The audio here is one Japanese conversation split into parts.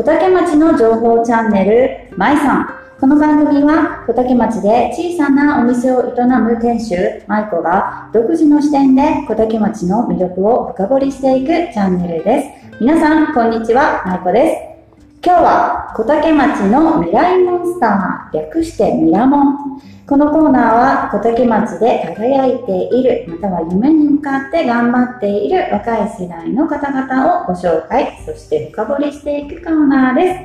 小竹町の情報チャンネル、まいさん。この番組は小竹町で小さなお店を営む店主、まいこが独自の視点で小竹町の魅力を深掘りしていくチャンネルです。皆さん、こんにちは、まいこです。今日は小竹町の未来モンスター、略してミラモン。このコーナーは小竹町で輝いている、または夢に向かって頑張っている若い世代の方々をご紹介、そして深掘りしていくコーナーです。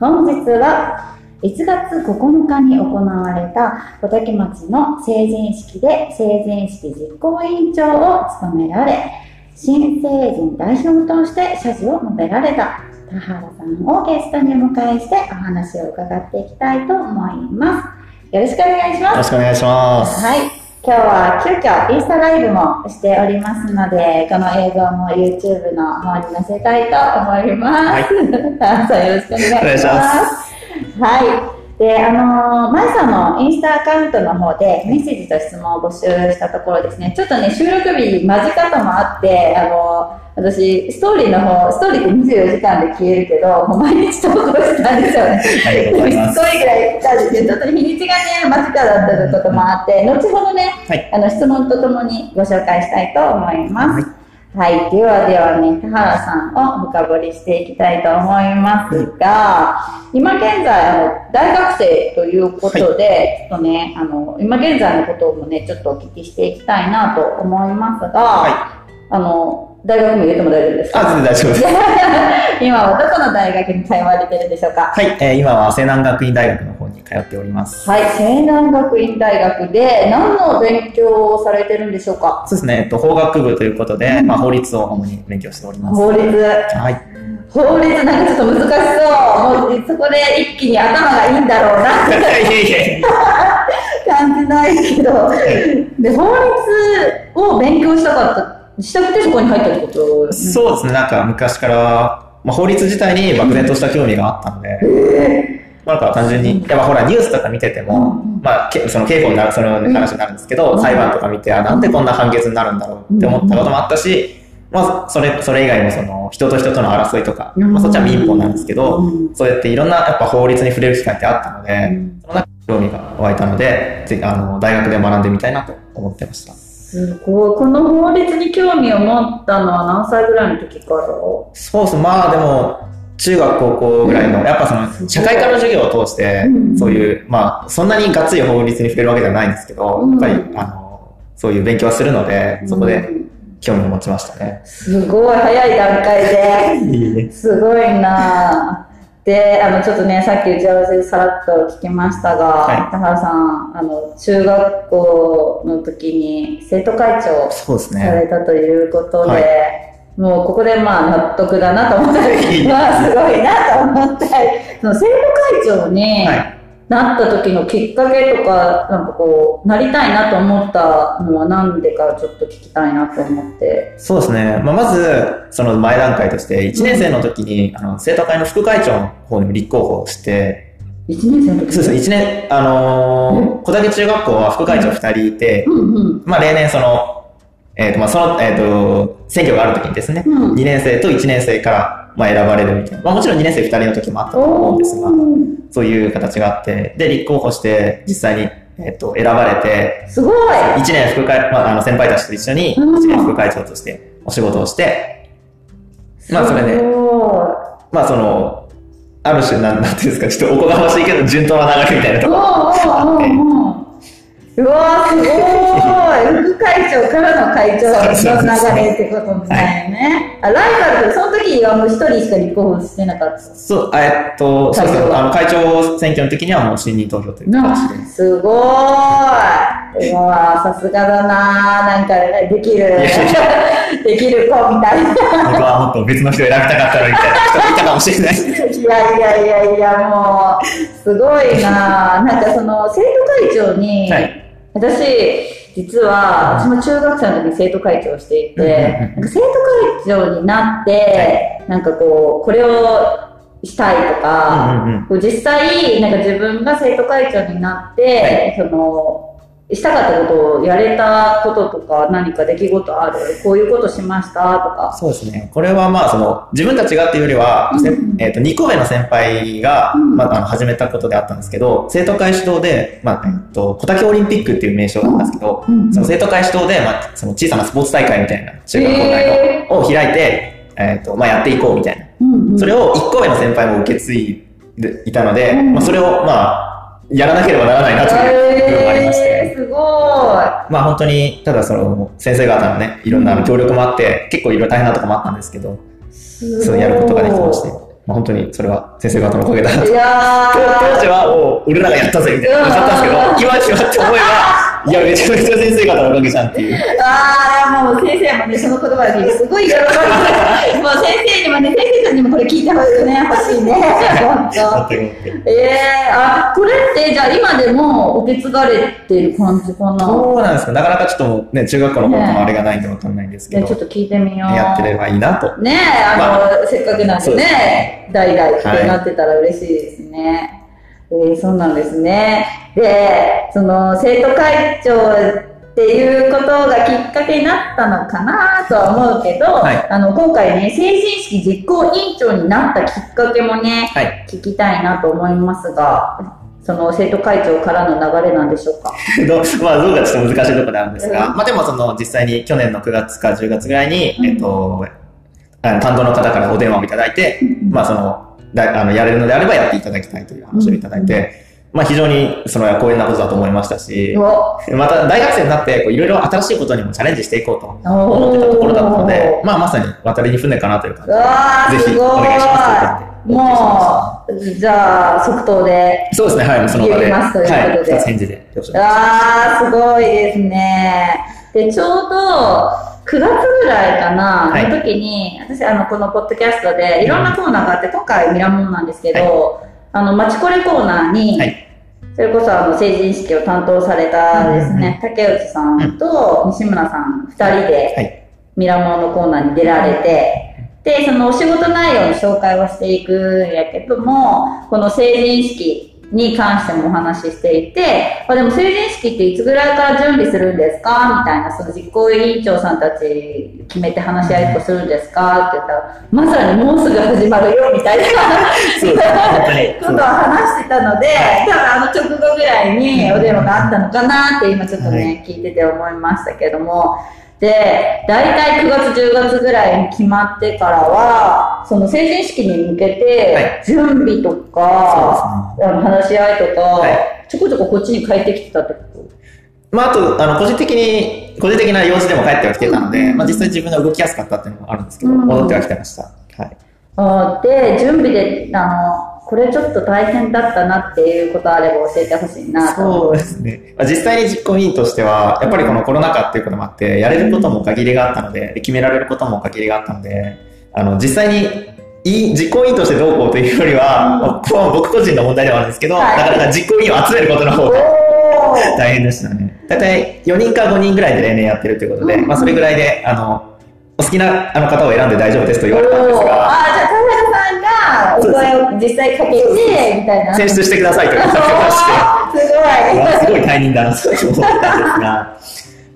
本日は1月9日に行われた小竹町の成人式で成人式実行委員長を務められ、新成人代表として謝辞を述べられた田原さんをゲストにお迎えしてお話を伺っていきたいと思います。よろしくお願いします。よろしくお願いします。はい。今日は急遽インスタライブもしておりますので、この映像も YouTube の方に載せたいと思います。はい よろしくお願いします。お願いしますはい。で、あのー、まゆさんのインスタアカウントの方でメッセージと質問を募集したところですね、ちょっとね、収録日間近ともあって、あのー私、ストーリーの方、ストーリーって24時間で消えるけど、もう毎日投稿してたんですよね。ありがとうございます。すごいぐらい来たんですけど、ちょっと日にちがね、間近だったこともあって、後ほどね、はい。あの質問とともにご紹介したいと思います。はい、ではではね、田原さんを深掘りしていきたいと思いますが、今現在、あの大学生ということで、ちょっとね、あの、今現在のこともね、ちょっとお聞きしていきたいなと思いますが、はあの、大学も言っても大丈夫ですか？あ、全然大丈夫です。今はどこの大学に通われてるんでしょうか？はい、えー今は西南学院大学の方に通っております。はい、西南学院大学で何の勉強をされてるんでしょうか？そうですね、えっと、法学部ということで、まあ、法律を主に勉強しております。法律。はい。法律なんかちょっと難しそう。もうそこで一気に頭がいいんだろうな 感じないけど。で、法律を勉強したかった、したくてそこに入ったってこと？そうですね、なんか昔から、まあ、法律自体に漠然とした興味があったので、まあなんか単純に、やっぱほらニュースとか見てても、まあ、けその刑法になる、その話になるんですけど、うん。裁判とか見て、あ、なんでこんな判決になるんだろうって思ったこともあったし、まあ、それ、それ以外もその、人と人との争いとか、うん。まあ、そっちは民法なんですけど、うん。そうやっていろんなやっぱ法律に触れる機会ってあったので、うん。その中で興味が湧いたので、ぜあの、大学で学んでみたいなと思ってました。すごい。この法律に興味を持ったのは何歳ぐらいの時から？そうです。まあでも、中学高校ぐらいの、やっぱその、社会科の授業を通してうん、そういう、まあ、そんなにがっつり法律に触れるわけではないんですけど、うんやっぱり、あの、そういう勉強はするので、そこでうん興味を持ちましたね。すごい早い段階で。すごいなぁで、あの、ちょっとね、さっき打ち合わせでさらっと聞きましたが、はい田原さん、あの、中学校の時に生徒会長されね。たということで、はいもうここでまあ納得だなと思ったり、まあすごいなと思ったり、その生徒会長にはい。なった時のきっかけとか、なんかこう、なりたいなと思ったのはなんでかちょっと聞きたいなと思って。そうですね。まあ、まず、その前段階として、1年生の時に、あの、生徒会の副会長の方にも立候補して、1年生の時そうですね、1年、あのー小竹中学校は副会長2人いて、うんうん。まあ、例年その、えっ、と、まあ、その、えっ、と、選挙がある時にですね、うん。2年生と1年生から、まあ、選ばれるみたいな。まあ、もちろん2年生2人の時もあったと思うんですが、そういう形があって、で、立候補して、実際に、えっ、と、選ばれて、すごい。1年副会、まあ、あの、先輩たちと一緒に、うん。1年副会長としてお仕事をして、まあ、それで、まあ、その、ある種、なん、なんていうんですか、ちょっとおこがましいけど、順当な流れみたいなところがあって、うわーすごい副会長からの会長の流れってことだよね。あ、ライバルその時はもう一人しか立候補してなかった。そう、あえっと、そうですね、あの、会長選挙の時にはもう信任投票というな形で。すごーい。うわーさすがだなーなんかできる、できる子みたいな。僕はもっと別の人を選びたかったのにみたいな人もいたかもしれない。いやいやいやいや、もう、すごいななんかその、生徒会長に、はい私、実は、私も中学生の時に生徒会長をしていて、なんか生徒会長になって、なんかこう、これをしたいとか、うんうんうん。こう実際、なんか自分が生徒会長になって、その、したかったことをやれたこととか何か出来事ある？こういうことしました？とか。そうですね。これはまあ、その、自分たちがっていうよりは、うん。せえっ、と、2個上の先輩が、うん。まあ、あの、始めたことであったんですけど、生徒会主導で、まあ、えっ、と、小竹オリンピックっていう名称だったんですけど、うん。その生徒会主導で、まあ、その小さなスポーツ大会みたいな、中学校内の、を開いて、えっ、と、まあ、やっていこうみたいな。うんうん。それを1個上の先輩も受け継いでいたので、うん。まあ、それを、まあ、やらなければならないなという部分がありまして、えーすごい。まあ本当に、ただその先生方のね、いろんな協力もあって、結構いろいろ大変なとこもあったんですけど、そうやることができまして、まあ本当にそれは先生方のおかげだなと。いや当時はもう、俺らがやったぜみたいな感じだったんですけど、今になって思えば、いや、めちゃめちゃ先生方のおかげじゃんっていう。ああ、もう先生もね、その言葉が聞いて、すごい喜びます。もう先生にもね、先生たちにもこれ聞いてほしいね、欲しいね。ええあ、これって、じゃあ今でも受け継がれてる感じかな。そうなんですか。なかなかちょっとね、中学校の頃とのあれがないんでわかんないんですけね、ど、ちょっと聞いてみよう。やってればいいなと。ねえ、あの、ませっかくなんでね、代々ってなってたら嬉しいですね。えーそうなんですね。で、その、生徒会長っていうことがきっかけになったのかなとは思うけど、はい。あの、今回ね、成人式実行委員長になったきっかけもね、はい。聞きたいなと思いますが、その生徒会長からの流れなんでしょうか？どうまあ、どうかちょっと難しいところであるんですが、うん。まあでもその実際に去年の9月か10月ぐらいに、うん。えっと、あの担当の方からお電話をいただいて、まあその、だあのやれるのであればやっていただきたいという話をいただいて、まあ非常にその光栄なことだと思いましたし、おまた大学生になっていろいろ新しいことにもチャレンジしていこうと思ってたところだったので、まあまさに渡りに船かなという感じで、ぜひお願いしますと。もう、じゃあ、即答で。そうですね、はい、その場で。ますということではい、返事で。あー、すごいですね。で、ちょうど、9月ぐらいかな、はいの時に、私、あの、このポッドキャストで、いろんなコーナーがあって、今回ミラモンなんですけど、あの、マチコレコーナーに、はい。それこそあの成人式を担当されたですね、竹内さんと西村さん2人で、はい。ミラモンのコーナーに出られて、で、そのお仕事内容の紹介をしていくんやけども、この成人式に関してもお話ししていて、あでも成人式っていつぐらいから準備するんですか？みたいな、その実行委員長さんたち決めて話し合いとかするんですか？って言ったら、まさにもうすぐ始まるよみたいな ことを話してたので、多分あの直後ぐらいにお電話があったのかなって今ちょっとね、聞いてて思いましたけども、で、大体9月10月ぐらいに決まってからは、その成人式に向けはて、準備とか、あの話し合いとか、はい。ちょこちょここっちに帰ってきてたってこと？まあ、あと、あの、個人的に、個人的な用事でも帰ってはきてたので、まあ実際自分が動きやすかったっていうのもあるんですけど、うん。戻ってはきてました。はい。あーで、準備で、あの、これちょっと大変だったなっていうことあれば教えてほしいなそうですね。まあ、実際に実行委員としては、やっぱりこのコロナ禍っていうこともあって、やれることも限りがあったので、決められることも限りがあったので、あの、実際に、いい実行委員としてどうこうというよりは、うん。僕個人の問題ではあるんですけど、はい。なかなか実行委員を集めることの方が大変でしたね。大体4人か5人ぐらいで例年やってるということで、うん。まあそれぐらいで、あの、お好きなあの方を選んで大丈夫ですと言われたんですが、実際かけてみたいな。選出してくださいと言われまして、すごい。すごい大任だなと思ったんですが、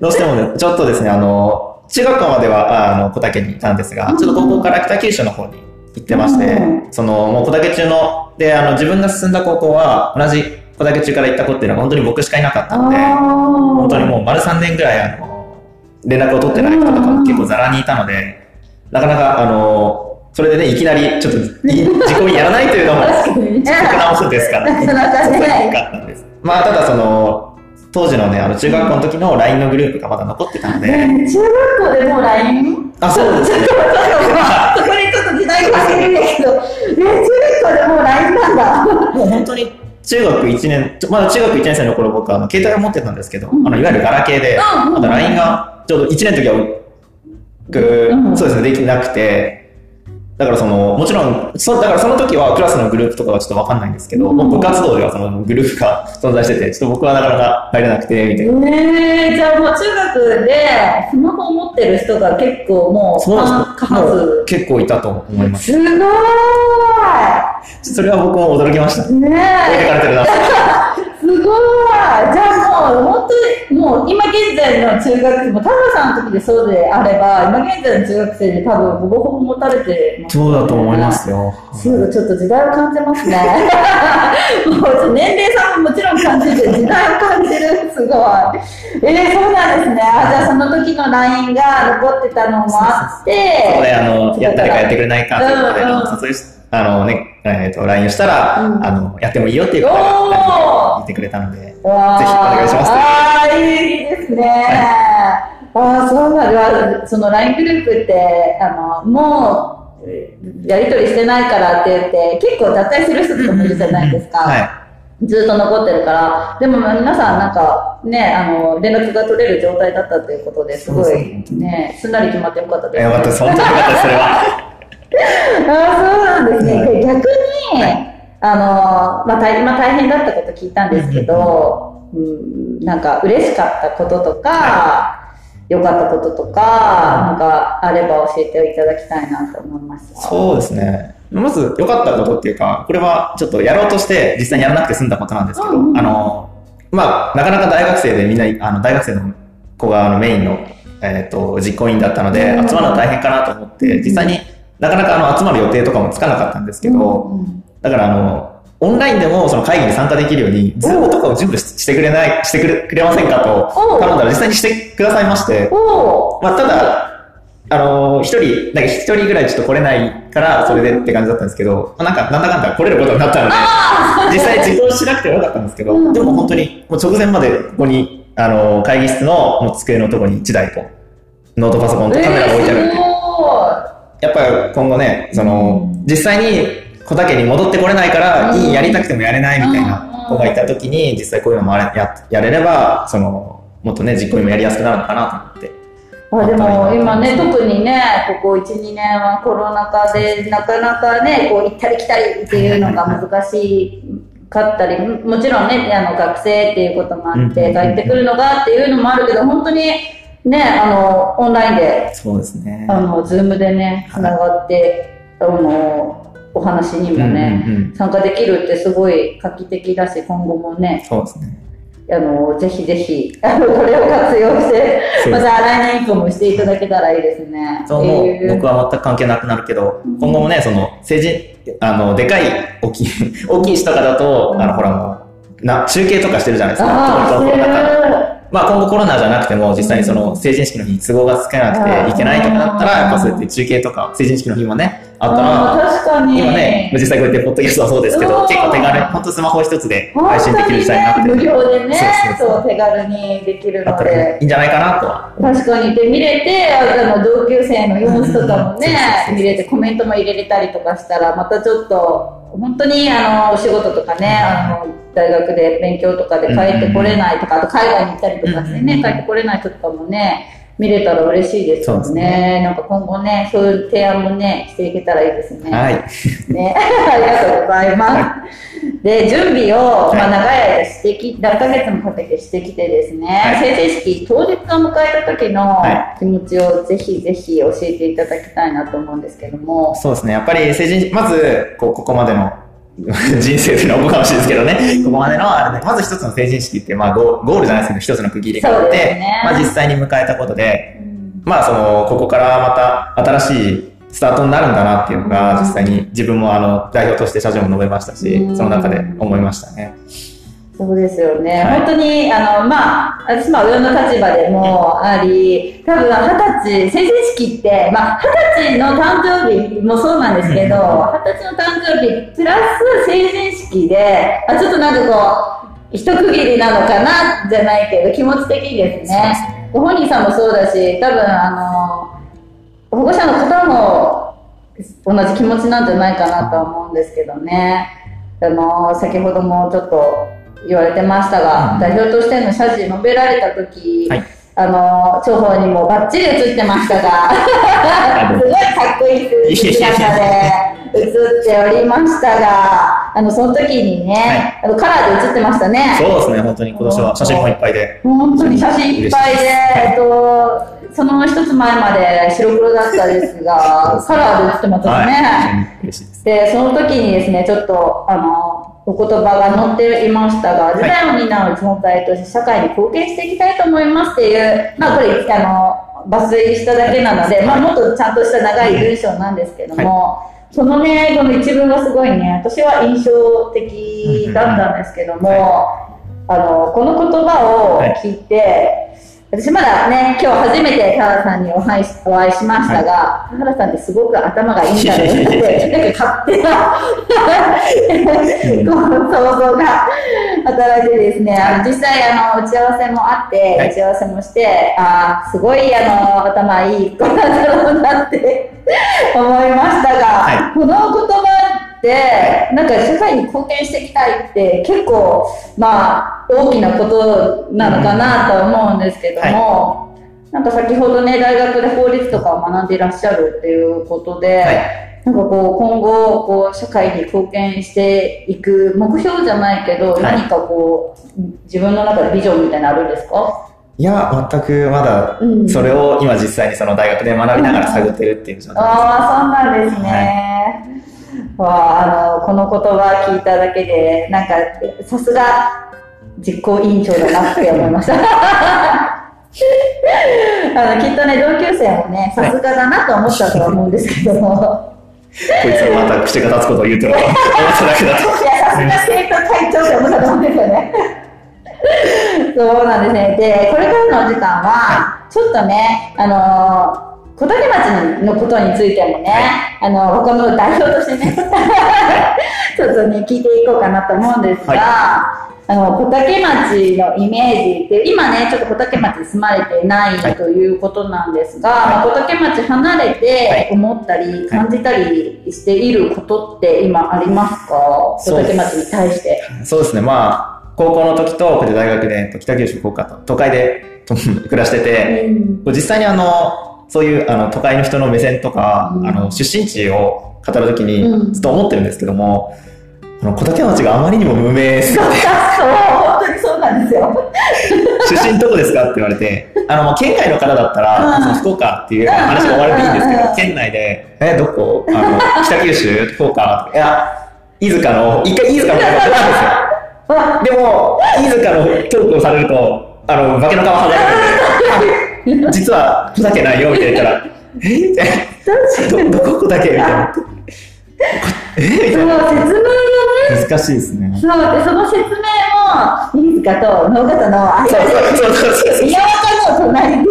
どうしてもね、ちょっとですね、あの、中学校までは、あの、小竹にいたんですが、ちょっと高校から北九州の方に行ってまして、うん。その、もう小竹中の、で、あの、自分が進んだ高校は、同じ小竹中から行った子っていうのは本当に僕しかいなかったので、本本当にもう丸3年ぐらい、あの、連絡を取ってない人とかも結構ザラにいたので、なかなか、あの、それでね、いきなりちょっと、い自己にやらないというのも、確かにね。酷なもんですから、そうそうよかったんです。まあ、ただその、当時のね、あの、中学校の時の LINE のグループがまだ残ってたので、中学校でもう LINE? あ、そう。です。そこにちょっと時代が走るんだけど、え中学校でもう LINE なんだ。もう本当に中学1年、ちょまだ中学1年生の頃僕はあの携帯を持ってたんですけど、うん。あのいわゆるガラケーで、まだ LINE がちょうど1年の時は僕、うん。そうですね、できなくて、だからその、もちろん、そだからその時はクラスのグループとかはちょっとわかんないんですけど、うん部活動ではそのグループが存在してて、ちょっと僕はなかなか入れなくて、みたいな。えー、じゃあもう中学でスマホを持ってる人が結構もうそう数。結構いたと思います。すごーそれは僕も驚きました。いね置いてかえれてるな。すすごいじゃあもう、本当に、もう今現在の中学生、もう田村さんの時でそうであれば、今現在の中学生で多分ほぼほぼ持たれてます、そうだと思いますよ。すごい、ちょっと時代を感じますね。もう年齢差ももちろん感じて、時代を感じる、すごい。えー、そうなんですね。あ、じゃあその時の LINE が残ってたのもあって、そこで、あの、やったりかやってくれないかということで、うんうんあのね、えっ、と、LINE をしたら、うんあの、やってもいいよっていう方が言ってくれたので、ぜひお願いしますああ、いいですね。ああ、そうなんだ。その LINE グループって、あの、もう、やりとりしてないからって言って、結構脱退する人とかもいるじゃないですか。はい。ずっと残ってるから。でも皆さんなんか、ね、あの、連絡が取れる状態だったということですごいね、すんなり決まってよかったです、よかった。本当によかったそれは。ああ、そうなんですね。はいで逆に、あの、まあ、大今大変だったこと聞いたんですけど、うん、なんか嬉しかったこととか、良かったこととか、なんかあれば教えていただきたいなと思います。そうですね。まず、良かったことっていうか、これはちょっとやろうとして、実際にやらなくて済んだことなんですけど、うんうんあの、まあ、なかなか大学生でみんな、あの、大学生の子があのメインの、えっ、と、実行委員だったので、うん集まるの大変かなと思って、実際になかなかあの集まる予定とかもつかなかったんですけど、うんうんだからあの、オンラインでもその会議に参加できるように、ズームとかを準備ししてくれない、してくれくれませんかと頼んだら実際にしてくださいまして、まあ、ただ、あのー一人、なんか一人ぐらいちょっと来れないから、それでって感じだったんですけど、まあ、なんか、なんだかんだ来れることになったので、実際実行しなくてもよかったんですけど、うん。でも本当に、もう直前までここに、あのー会議室のもう机のところに1台と、ノートパソコンとカメラが置いてあるんで、えー。すやっぱり今後ね、その、うん。実際に小竹に戻ってこれないから、うん。いいやりたくてもやれないみたいうん。な子がいた時に、実際こういうのもあれややれれば、その、もっとね、実行にもやりやすくなるのかなと思って。あでも今ね、特にね、ここ1、2年はコロナ禍で、なかなかね、こう行ったり来たりっていうのが難しかったり、ももちろんね、あの学生っていうこともあって、うん。帰ってくるのがっていうのもあるけど、本当にね、あの、オンラインで、そうですね。あの、ズームでね、つながって、あの、お話にもね、うんうんうん参加できるってすごい画期的だし、今後もね、そうですね。あの、ぜひぜひ、あの、これを活用して、また来年以降もしていただけたらいいですね。そう僕は全く関係なくなるけど、うん今後もね、その、成人、あの、でかい、大きい、大きい人とかだと、うんあの、ほらもう、な、中継とかしてるじゃないですか。ああ、まあ今後コロナじゃなくても、実際にその成人式の日に都合がつけなくていけないとかだったら、やっぱそうやって中継とか、成人式の日もね、あったあら。今ね、実際こうやってポッドキャストはそうですけど、うん結構手軽に、本当スマホ一つで配信できる時代になってね、る無料でねそう手軽にできるので。いんじゃないかなとは。確かに。で、見れて、あの、同級生の様子とかもね見れてコメントも入れれたりとかしたら、またちょっと、本当に、あの、お仕事とかね、あの、大学で勉強とかで帰ってこれないとか、あと海外に行ったりとかしてね、うん帰ってこれない人とかもね、見れたら嬉しいですよそうでね。なんか今後ね、そういう提案もね、していけたらいいですね。はい。ね、ありがとうございます。で、準備を、まあ、長い間してき、何ヶ月もかけてしてきてですね、はい成人式当日を迎えた時のは気持ちをぜひぜひ教えていただきたいなと思うんですけども、そうですね。やっぱり成人、まず、こう、ここまでの 人生というのはおこがましいですけどね、ここまでのあれで、まず一つの成人式って、まあゴーゴールじゃないですけど、一つの区切りがあって、ね。まあ実際に迎えたことで、うん。まあその、ここからまた新しいスタートになるんだなっていうのが、実際に自分もあの、代表として社長も述べましたしう、んその中で思いましたね。そうですよね、はい。本当に、あの、まあ、私も上の立場でもあり、多分二十歳、成人式って、まあ、二十歳の誕生日もそうなんですけど、二十歳の誕生日、プラス成人式で、あ、ちょっとなんかこう、一区切りなのかな、じゃないけど、気持ち的にですね。ご本人さんもそうだし、多分、あの、保護者の方も同じ気持ちなんじゃないかなとは思うんですけどね。あの、先ほどもちょっと言われてましたが、うん代表としての謝辞述べられた時、はいあの、重宝にもバッチリ映ってましたが、すごいかっこいい姿で映っておりましたが、あの、その時にね、あのカラーで映ってましたね。そうですね、本当に今年は写真もいっぱいで。本当に写真いっぱいで、えっと、その一つ前まで白黒だったですが、カラーで映ってますね。はい。で、その時にですね、ちょっと、あの、お言葉が載っていましたが、時代を担う存在として社会に貢献していきたいと思いますっていう、まあこれ、あの、抜粋しただけなので、まあもっとちゃんとした長い文章なんですけども、そのね、この一文がすごいね、私は印象的だったんですけども、あの、この言葉を聞いて、私まだね、今日初めて田原さんにお会いしお会いしましたが、田原さんってすごく頭がいいんだろうって、なんか勝手なこう想像が働いてですね、あの実際あの打ち合わせもあって、はい。打ち合わせもして、ああ、すごいあの頭いい子なんだろうなって思いましたが、はこの言葉なんか社会に貢献していきたいって結構、まあ、大きなことなのかなと思うんですけども、なんか先ほどね、大学で法律とかを学んでいらっしゃるっていうことで、はい。なんかこう、今後、こう、社会に貢献していく目標じゃないけど、はい。何かこう、自分の中でビジョンみたいなのあるんですか？いや、全くまだうん、それを今実際にその大学で学びながら探ってるっていう状態です。ああ、そうなんですね。わあ、あの、この言葉聞いただけで、なんか、さすが実行委員長だなって思いました。あの、きっとね、同級生もね、さすがだなと思ったとは思うんですけども。こいつもまた口が立つことを言うと思っただけだと。いや、さすが生徒会長って思ったと思うんですよね。そうなんですね。で、これからのお時間は、ちょっとね、あのー小竹町のことについてもね、あの、他の代表としてね、ちょっとね、聞いていこうかなと思うんですが、はあの、小竹町のイメージって、今ね、ちょっと小竹町に住まれてないはいということなんですが、はい。まあ小竹町離れはい。て思ったり、感じたりしていることって今ありますか？小竹町に対して。そうですね、まあ、高校の時と、ここで大学で、北九州福岡と、都会でと暮らしてて、うん。実際にあの、そういうあの都会の人の目線とか、うん。あの出身地を語るときうん。にずっと思ってるんですけども、あの小竹町があまりにも無名すぎ そう、て、本当にそうなんですよ。出身どこですかって言われて、あの、県外の方だったら、うん。その福岡っていう話が終わればいいんですけうん。ど、県内で、え、どこ？あの、北九州？福岡？いや、飯塚の、一回飯塚の方がったんわですよ。でも、飯塚のトークをされると、あの、化けの皮剥がれるんで、あ実は、ふざけないよ、みたいな言ったら、え？みたいな。ど、どこだけ？みたいな。え？みたいそう、な。説明がね、難しいですね。そう、で、その説明も、飯塚と農家との間で。宮若の隣で、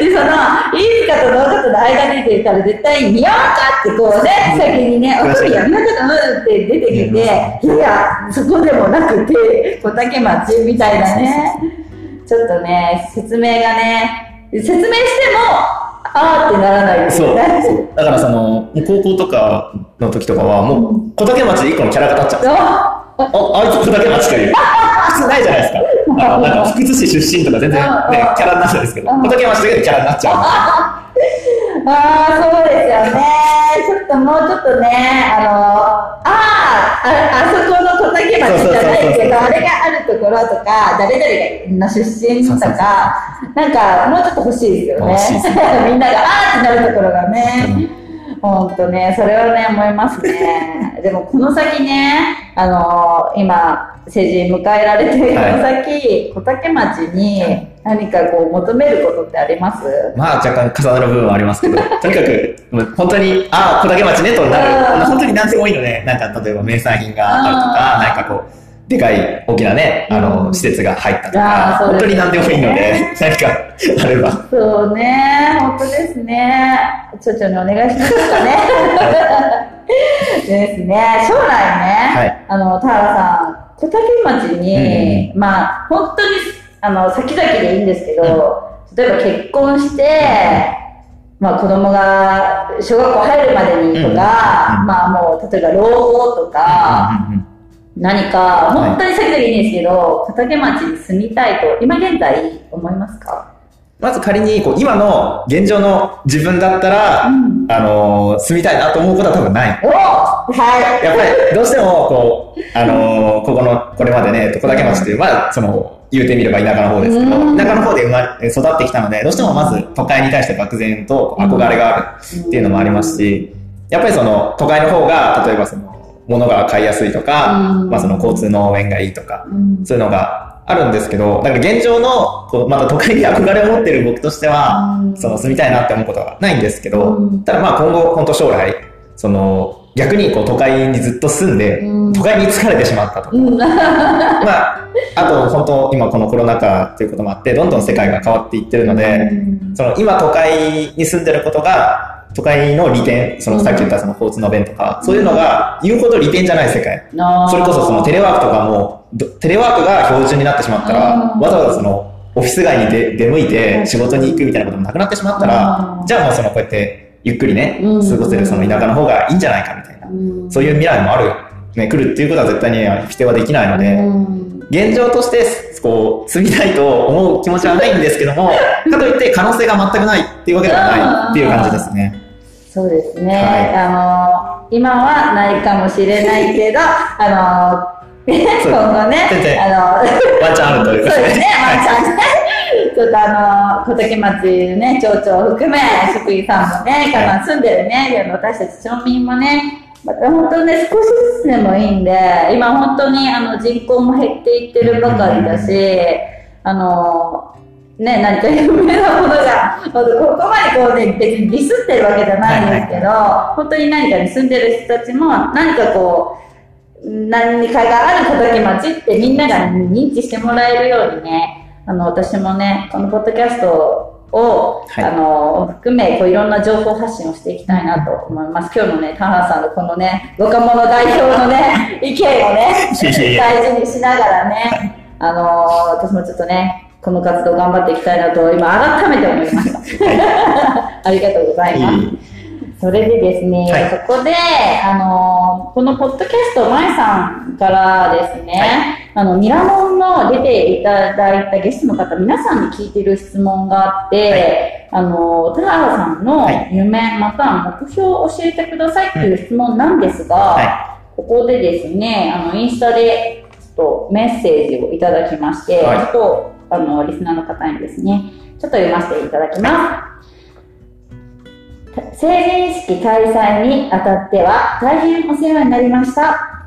で、その、飯塚と農家との間でって言ったら、絶対、宮若ってこうね、先にね、おいや、宮若と農家って出てきて、いや、そこでもなくて、小竹町みたいなね、ちょっとね、説明がね、説明しても、あーってならないですそう。だからその、高校とかの時とかは、もう小竹町で一個のキャラが立っちゃう。ああ、あいつ小竹町という。普通ないじゃないですか。あの、なんか福津市出身とか全然ね、キャラになっちゃうんですけど、うん小竹町だけでキャラになっちゃう。あー、そうですよね。ちょっともうちょっとね、あのあーあ、あそこの小竹町じゃないけど、あれがあるところとか、誰々の出身とか、なんかもうちょっと欲しいですよね。みんながあーってなるところがね。本当ね、それはね、思いますね。でも、この先ね、あの今、成人迎えられて、はいこの先、小竹町に何かこう求めることってあります？まあ若干重なる部分はありますけど、とにかく、もう本当に、ああ、小竹町ねとなうんる。本当に何でもいいので、なんか例えば名産品があるとか、うんなんかこう、でかい大きなね、あうの、ん施設が入ったとあか、うですね本当に何でもいいので、何かあれば。そうね、本当ですね。町長にお願いしましょうかね。ですね。将来ね、はいあの、田原さん、小竹町に、まあ、本当に、あの、先々でいいんですけど、例えば結婚して、まあ子供が小学校入るまでにとか、うん。まあもう、例えば老後とか、何か、本当に先々でいいんですけど、小竹町に住みたいと、今現在思いますか？まず仮にこう今の現状の自分だったら、うん。あのー住みたいなと思うことは多分ない。おはい。やっぱりどうしてもこう、あのーここの、これまでね、小竹町っていう、まあその、言うてみれば田舎の方ですけど、うん。田舎の方で生まれ、育ってきたので、どうしてもまず都会に対して漠然と憧れがあるっていうのもありますし、やっぱりその都会の方が、例えばその、物が買いやすいとか、うん。まあその交通の便がいいとか、うん。そういうのがあるんですけど、だから現状の、また都会に憧れを持ってる僕としては、うん。その住みたいなって思うことはないんですけど、うん。ただまあ今後、本当将来、その、逆にこう都会にずっと住んで、うん。都会に疲れてしまったとか、うん。まあ、あと本当今このコロナ禍ということもあって、どんどん世界が変わっていってるので、その今都会に住んでることが、都会の利点、そのさっき言ったその交通の便とか、そういうのが言うほど利点じゃない世界。それこそそのテレワークとかも、どテレワークが標準になってしまったら、うんわざわざそのオフィス街に出出向いて仕事に行くみたいなこともなくなってしまったらう、ん。じゃあもうそのこうやってゆっくりね、うん。過ごせるその田舎の方がいいんじゃないかみたいな、うん。そういう未来もある、ね、来るっていうことは絶対に否定はできないので、うん。現状としてこう住みたいと思う気持ちはないんですけども、かといって可能性が全くないっていうわけではないっていう感じですね。そうですね、はい。あの今はないかもしれないけど、あのそう今後ねあのワンチャンあるというかそうですね、ワンちゃんね。ちょっとあの、小竹町ね、町長を含め、職員さんもね、我慢住んでるね、で私たち町民もね、また本当ね、少しずつでもいいんで、今本当にあの人口も減っていってるばかりだし、あの、ね、何か有名なものが、ここまでこうね、別にディスってるわけじゃないんですけど、本当に何かに住んでる人たちも、何かこう、何かがある小竹町ってみんなが認知してもらえるようにね、あの、私もね、このポッドキャストを、はいあの、含め、こういろんな情報発信をしていきたいなと思います。今日のね、田原さんのこのね、若者代表のね、意見をね、大事にしながらね、あの、私もちょっとね、この活動頑張っていきたいなと、今改めて思いました。ありがとうございます。いいそれでですね、はい。そこで、あのこのポッドキャスト、まえさんからですね、あの、ミラモンの出ていただいたゲストの方、皆さんに聞いてる質問があって、あの田原さんのはい。夢、または目標を教えてくださいっていう質問なんですが、はここでですね、あの、インスタで、ちょっとメッセージをいただきまして、はい。ちょっと、あの、リスナーの方にですね、ちょっと読ませていただきます。成人式開催にあたっては大変お世話になりました。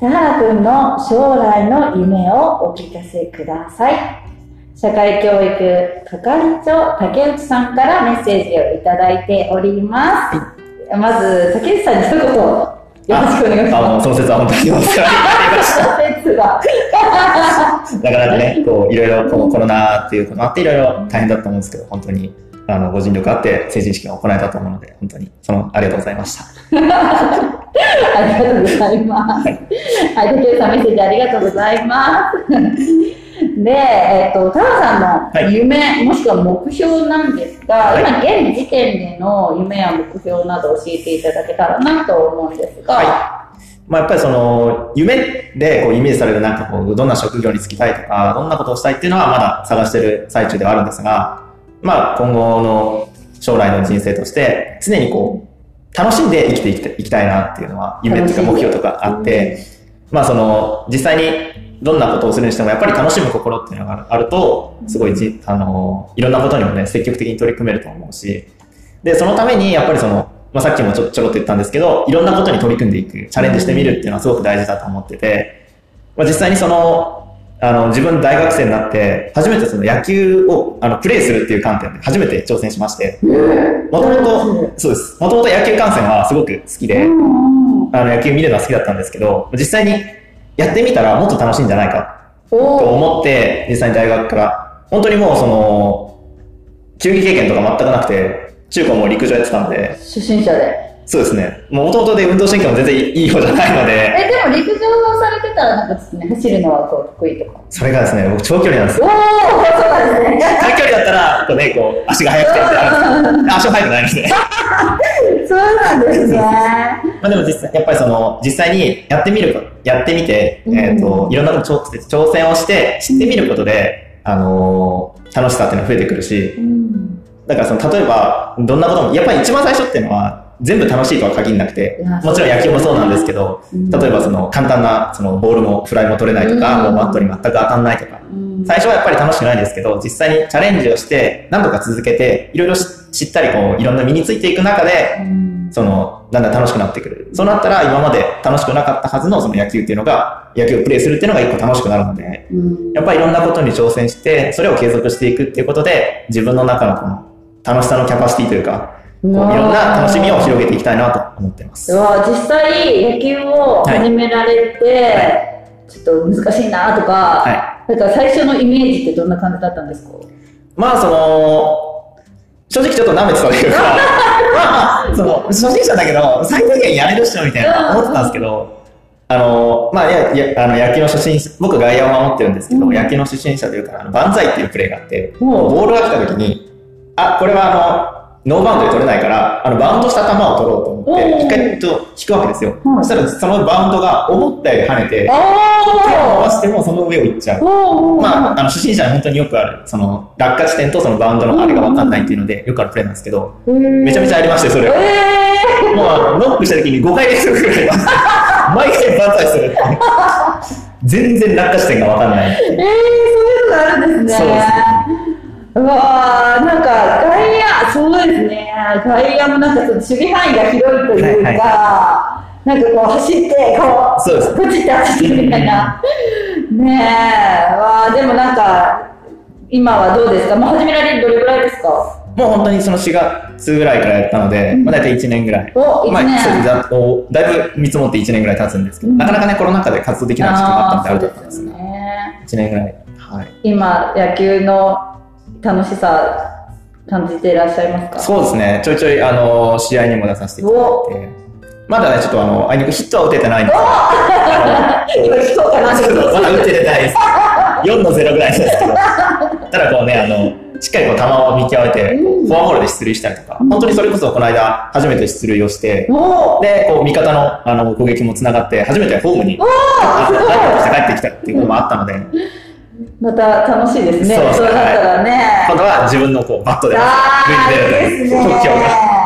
田原くんの将来の夢をお聞かせください。社会教育係長竹内さんからメッセージをいただいております。まず、竹内さんに一言よろしくお願いします。その説は本当にお世話になりました。説が。なかなかね、こう、いろいろ、このコロナっていうこともあって、いろいろ大変だったと思うんですけど、本当に、あの、ご尽力あって、成人式が行えたと思うので、本当に、その、ありがとうございました。ありがとうございます。はい、竹内さんメッセージありがとうございます。で、えっ、と、田原さんの夢、もしくは目標なんですが、はい今現時点での夢や目標など教えていただけたらなと思うんですが、はいまあ、やっぱりその、夢でこうイメージされるなんかこう、どんな職業に就きたいとか、どんなことをしたいっていうのはまだ探してる最中ではあるんですが、まあ、今後の将来の人生として、常にこう、楽しんで生きていきたいいきたいなっていうのは、夢っていうか目標とかあって、まあその、実際にどんなことをするにしても、やっぱり楽しむ心っていうのがあると、すごいじ、あの、いろんなことにもね、積極的に取り組めると思うし、で、そのために、やっぱりその、まあ、さっきもちょちょろっと言ったんですけど、いろんなことに取り組んでいく、チャレンジしてみるっていうのはすごく大事だと思ってて、まあ、実際にその、あの、自分大学生になって、初めてその野球を、あの、プレイするっていう観点で初めて挑戦しまして、もともと、そうです。もともと野球観戦はすごく好きで、うん。あの、野球見るのは好きだったんですけど、実際にやってみたらもっと楽しいんじゃないかと思って、実際に大学から、本当にもうその、球技経験とか全くなくて、中高も陸上やってたので、初心者で。そうですね。もう弟で運動神経も全然いい方じゃないので、え、でも陸上されてたらなんかちょっとね、走るのはこう得意とか？それがですね、僕長距離なんですおー、よ。そうなんですね。短距離だったら、こうね、こう、足が速くてってあるんです 足は速くないので。そうなんですね。まあでも実際、やっぱりその、実際にやってみること、やってみて、うんえっ、と、いろんなこと挑挑戦をして、知ってみることで、あのー楽しさっていうのが増えてくるし、うんだからその、例えば、どんなことも、やっぱり一番最初っていうのは、全部楽しいとは限らなくてもちろん野球もそうなんですけど、うん例えばその、簡単な、その、ボールもフライも取れないとか、うん。もうバットに全く当たんないとか、うん。最初はやっぱり楽しくないですけど、実際にチャレンジをして、何度か続けて、いろいろ知知ったり、こう、いろんな身についていく中で、うん。その、だんだん楽しくなってくる。そうなったら、今まで楽しくなかったはずのその野球っていうのが、野球をプレイするっていうのが一個楽しくなるので、うん。やっぱりいろんなことに挑戦して、それを継続していくっていうことで、自分の中のこの楽しさのキャパシティというか、いろんな楽しみを広げていきたいなと思っています。うわ実際野球を始められて、ちょっと難しいなとか、はなんか最初のイメージってどんな感じだったんですか？まあ、その、正直ちょっと舐めてたというか、まあ、その、初心者だけど、最低限やれる人みたいな思ってたんですけど、あの、まあ、いや、いやあの、野球の初心者、僕外野を守ってるんですけど、うん。野球の初心者というか、あの、万歳っていうプレーがあって、うん。ボールが来た時に、あ、これはあの、ノーバウンドで取れないから、あの、バウンドした球を取ろうと思って、うん一回と引くわけですよ。うんそしたら、そのバウンドが思ったより跳ねて、手を伸ばあしてもその上を行っちゃう。おまあ、あの初心者に本当によくある、その落下地点とそのバウンドのあれが分かんないっていうので、よくあるプレーなんですけど、めちゃめちゃありまして、それは。えもうあのノックした時に5回連続ぐらい、毎回万歳するって。全然落下地点が分かんない。ー、えー、そういうのがあるんですね。そうですうわーなんか外野、そうですね、外野もなんかその守備範囲が広いというか、はいなんかこう走って、こう、そうですこっちって走ってるみたいな。ねえ、わーでもなんか、今はどうですか？もう始められるどれぐらいですか？もう本当にその4月ぐらいからやったので、うんまあ大体1年ぐらい。お、1まあ、年。そうだいぶ見積もって1年ぐらい経つんですけど、うんなかなかね、コロナ禍で活動できない時期もあったんで、ああれだーそうですよったんですが、ね。1年ぐらい。はい。今、野球の楽しさ感じていらっしゃいますか？そうですね、ちょいちょい、あの、試合にも出させていただいて、まだね、ちょっとあの、あいにくヒットは打ててないんです。けど、今聞こうかなちょっとまだ打ててないです。4の0ぐらいですけど。ただこうね、あの、しっかりこう球を見極めて、うん。フォアボールで出塁したりとか、うん。本当にそれこそこの間、初めて出塁をして、もで、こう味方のあの攻撃もつながって、初めてホームに、う、おーすごい。ランナーとして帰ってきたっていうこともあったので、また楽しいですね。そうそうだったらね。今度は自分のこうバットであ塁に出る目標が。。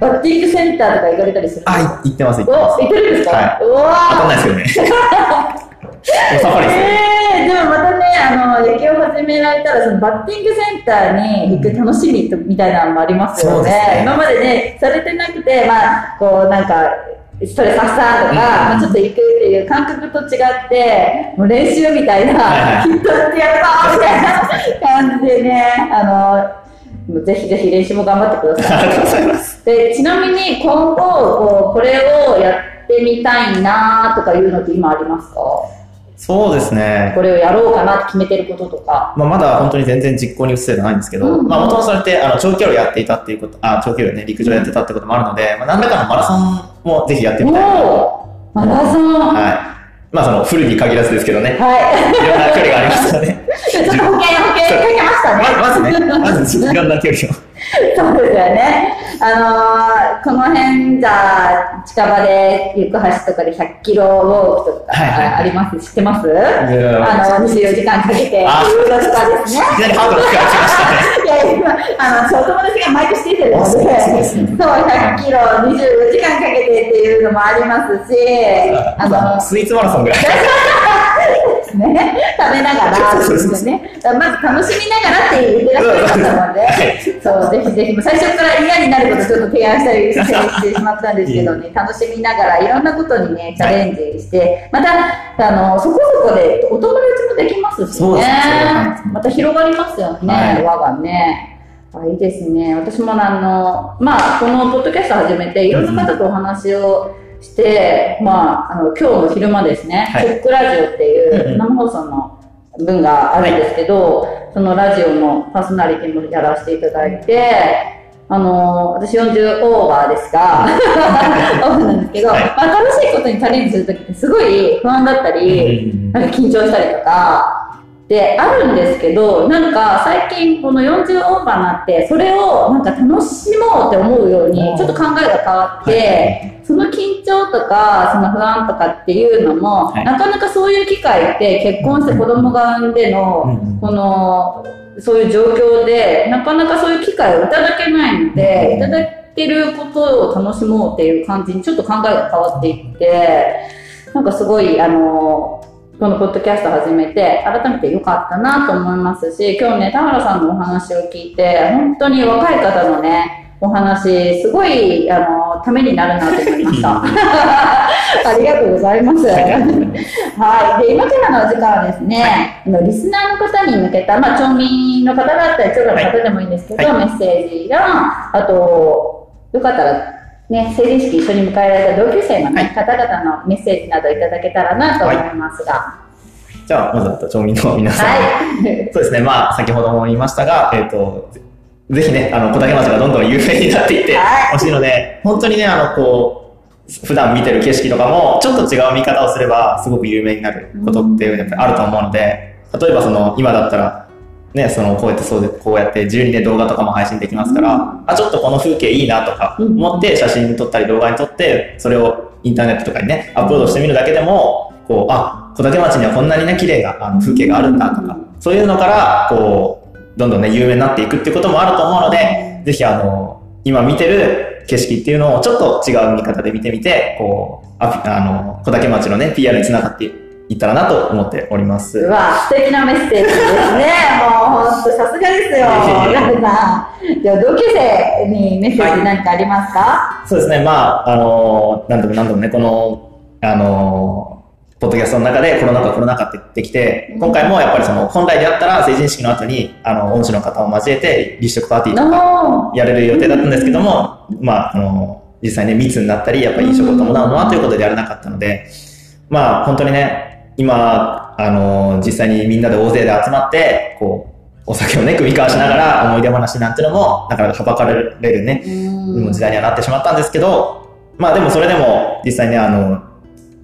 バッティングセンターとか行かれたりするあ、い行ってます、行ってます。お、行ってるんですか？はうわ当たんないですけどね。もうさっぱりですよ。えー、でもまたね、あの、野球を始められたら、そのバッティングセンターに行く楽しみとみたいなのもありますよね。ね今までね、されてなくて、まあ、こう、なんか、ストレス発散とか、うんまあちょっと行くっていう感覚と違って、もう練習みたいな、はいはいヒット打ってやるぞみたいな感じでね、あの、ぜひぜひ練習も頑張ってください。ありがとうございます。でちなみに今後こうこれをやってみたいなとかいうのって今ありますか？そうですね。これをやろうかなって決めてることとかまあ、まだ本当に全然実行に移せてないんですけど、うんまあ、もともとそうやってあの長距離をやっていたっていうこと、あ、長距離をね、陸上やってたってこともあるので、まあ、何らかのマラソンもぜひやってみたいな。マラソンはいい。まあ、その、フルに限らずですけどね、いいろんな距離がありますからね。ちょっと保険保険かけましたねままずね、まずいろんな距離を。そうですよね。あのーこの辺じゃあ近場で行く橋とかで100キロウォークとかはいはいはいあります、知ってます？んあの24時間かけてあ有料とかですねいきなりハードルが来ましたね。いやいや、あの、そうお友達が毎年出てるので、そう、そうですね100キロ、24時間かけてっていうのもありますし、あの、スイーツマラソンぐらい。ね、食べながら、ね、まず楽しみながらって言ってらっしゃる方なので、そう、ぜひぜひ、最初から嫌になることちょっと提案したりしてしまったんですけどね、楽しみながらいろんなことにね、チャレンジして、また、あの、そこそこでお友達もできますしね。また広がりますよね、はい。輪がね。あいいですね。私もあの、まあ、このポッドキャスト始めて、いろんな方とお話をして、まあ、あの、今日の昼間ですね、はい。チェックラジオっていう生放送の分があるんですけど、そのラジオのパーソナリティもやらせていただいて、あの、私40オーバーですが、オーバーなんですけど、はい。まあ、楽しいことにチャレンジするときってすごい不安だったり、なんか緊張したりとか、で、あるんですけど、なんか最近この40オーバーになって、それをなんか楽しもうって思うように、ちょっと考えが変わって、その緊張とか、その不安とかっていうのも、はい。なかなかそういう機会って結婚して子供が産んでの、この、そういう状況で、なかなかそういう機会をいただけないので、いただいてることを楽しもうっていう感じにちょっと考えが変わっていって、なん。かすごい、あの、このポッドキャスト始めて、改めて良かったなと思いますし、今日ね、田原さんのお話を聞いて、本当に若い方のね、お話、すごい、あの、ためになるなと思いました。ありがとうございます。はい。で、今からのお時間はですね、あのリスナーの方に向けた、まあ、町民の方だったり、町の方でもいいんですけど、はいメッセージや、あと、よかったら、ね、成人式一緒に迎えられた同級生の、ね方々のメッセージなどいただけたらなと思いますが。じゃあ、まずは町民の皆さん。はい。そうですね、まあ、先ほども言いましたが、えっ、と、ぜぜひね、あの、小竹町がどんどん有名になっていってはいほしいので、本当にね、あの、こう、普段見てる景色とかも、ちょっと違う見方をすれば、すごく有名になることっていうのがあると思うので、例えばその、今だったら、ね、その、こうやってそうで、こうやって自由にね、動画とかも配信できますから、うん。あ、ちょっとこの風景いいなとか思って写真撮ったり動画に撮って、それをインターネットとかにね、アップロードしてみるだけでも、こう、あ、小竹町にはこんなにね、綺麗なあの風景があるんだとか、そういうのから、こう、どんどんね、有名になっていくっていうこともあると思うので、ぜひあの、今見てる景色っていうのをちょっと違う見方で見てみて、こう、ああの、小竹町のね、PR につながっていったらなと思っております。うわ、素敵なメッセージですね。もう、本当さすがですよ。ラルさん。じゃあ、同級生にメッセージ何かありますか、そうですね、まあ、あの、何度も何度もね、この、あの、ポッドキャストの中でコロナ禍コロナ禍って言ってきて、今回もやっぱりその、本来であったら成人式の後に、あの、恩師の方を交えて立食パーティーとかのやれる予定だったんですけども、まあ、あの、実際ね、密になったり、やっぱり飲食を伴うのはということでやれなかったので、まあ、本当にね、今、あの、実際にみんなで大勢で集まって、こう、お酒をね、組み交わしながら思い出話なんていうのも、なかなかはばかられるね、うん。時代にはなってしまったんですけど、まあでもそれでも実際ね、あの、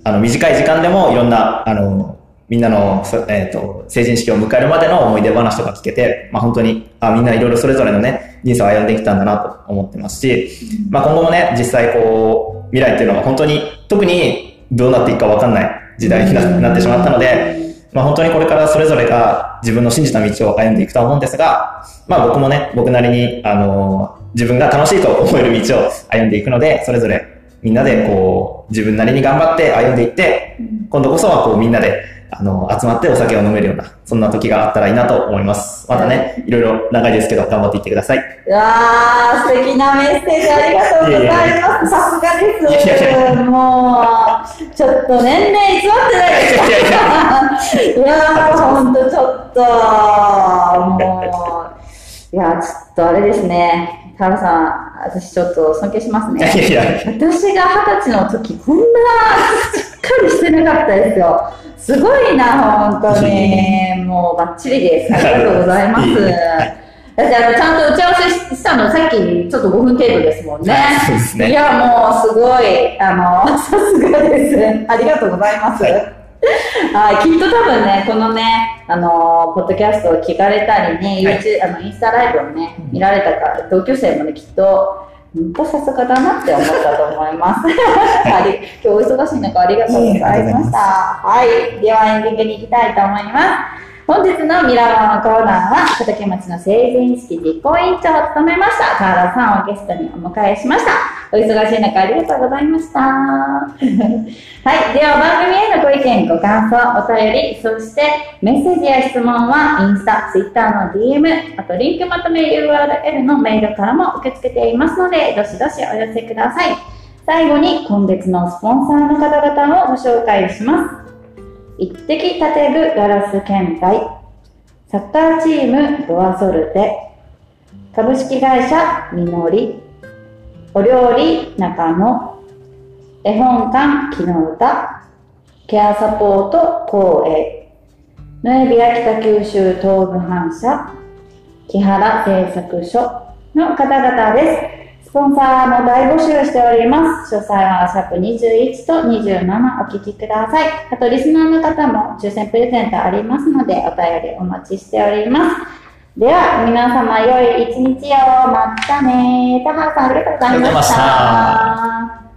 あの短い時間でもいろんな、あの、みんなの、そえっ、と、成人式を迎えるまでの思い出話とか聞けて、まあ本当に、あ、みんないろいろそれぞれのね、人生を歩んできたんだなと思ってますし、まあ今後もね、実際こう、未来っていうのは本当に、特にどうなっていくかわかんない時代にななってしまったので、まあ本当にこれからそれぞれが自分の信じた道を歩んでいくとは思うんですが、まあ僕もね、僕なりに、あの、自分が楽しいと思える道を歩んでいくので、それぞれみんなでこう、自分なりに頑張って歩んでいって、今度こそはこうみんなで、あの、集まってお酒を飲めるような、そんな時があったらいいなと思います。またね、いろいろ長いですけど、頑張っていってください。うわー、素敵なメッセージありがとうございます。さすがです。いやいやもう、ちょっと年齢偽ってないですかいやいやいやー、ほんとちょっと、もう、いやー、ちょっとあれですね。田原さん、私ちょっと尊敬しますね。いやいや、私が二十歳の時、こんなしっかりしてなかったですよ。すごいな、本当に。もうバッチリです。ありがとうございます。だってあの、ちゃんと打ち合わせしたの、さっきちょっと5分程度ですもんね。ねいや、もうすごい、あの、さすがです。ありがとうございます。はい はい、きっと多分ね、このね、あの、ポッドキャストを聞かれたりね、はい YouTube あのインスタライブをね、見られたか、同級生もね、きっと、本当さすがだなって思ったと思います。あり今日お忙しい中ありがとうございました。はい、ではエンディングに行きたいと思います。本日のミラーのコーナーは、小竹町の成人式実行委員長を務めました、河原さんをゲストにお迎えしました。お忙しい中ありがとうございました。はい。では番組へのご意見、ご感想、お便り、そしてメッセージや質問はインスタ、ツイッターの DM、あとリンクまとめ URL のメールからも受け付けていますので、どしどしお寄せください。最後に今月のスポンサーの方々をご紹介します。一滴建具ガラス検体、サッカーチームドアソルテ、株式会社みのり、お料理中野、絵本館木の歌、ケアサポート光栄、ノエビア北九州東部反社、木原製作所の方々です。スポンサーも大募集しております。詳細はシャープ21と27お聞きください。あと、リスナーの方も抽選プレゼントありますので、お便りお待ちしております。では、皆様良い一日を。またね。田原さん、ありがとうございましありがとうございました。